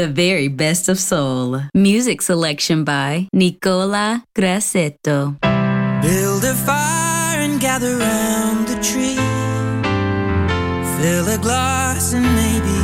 The very best of soul. Music selection by Nicola Grassetto. Build a fire and gather round the tree. Fill a glass and maybe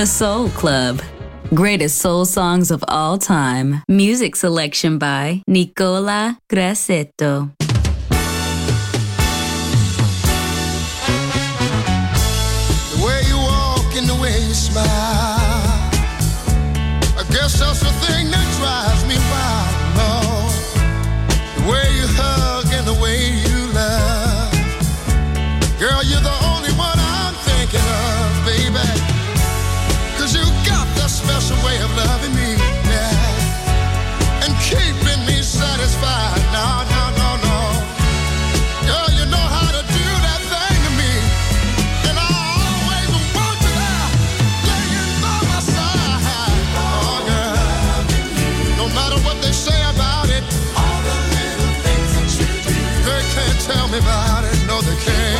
The Soul Club. Greatest soul songs of all time. Music selection by Nicola Grassetto. The way you walk and the way you smile. change.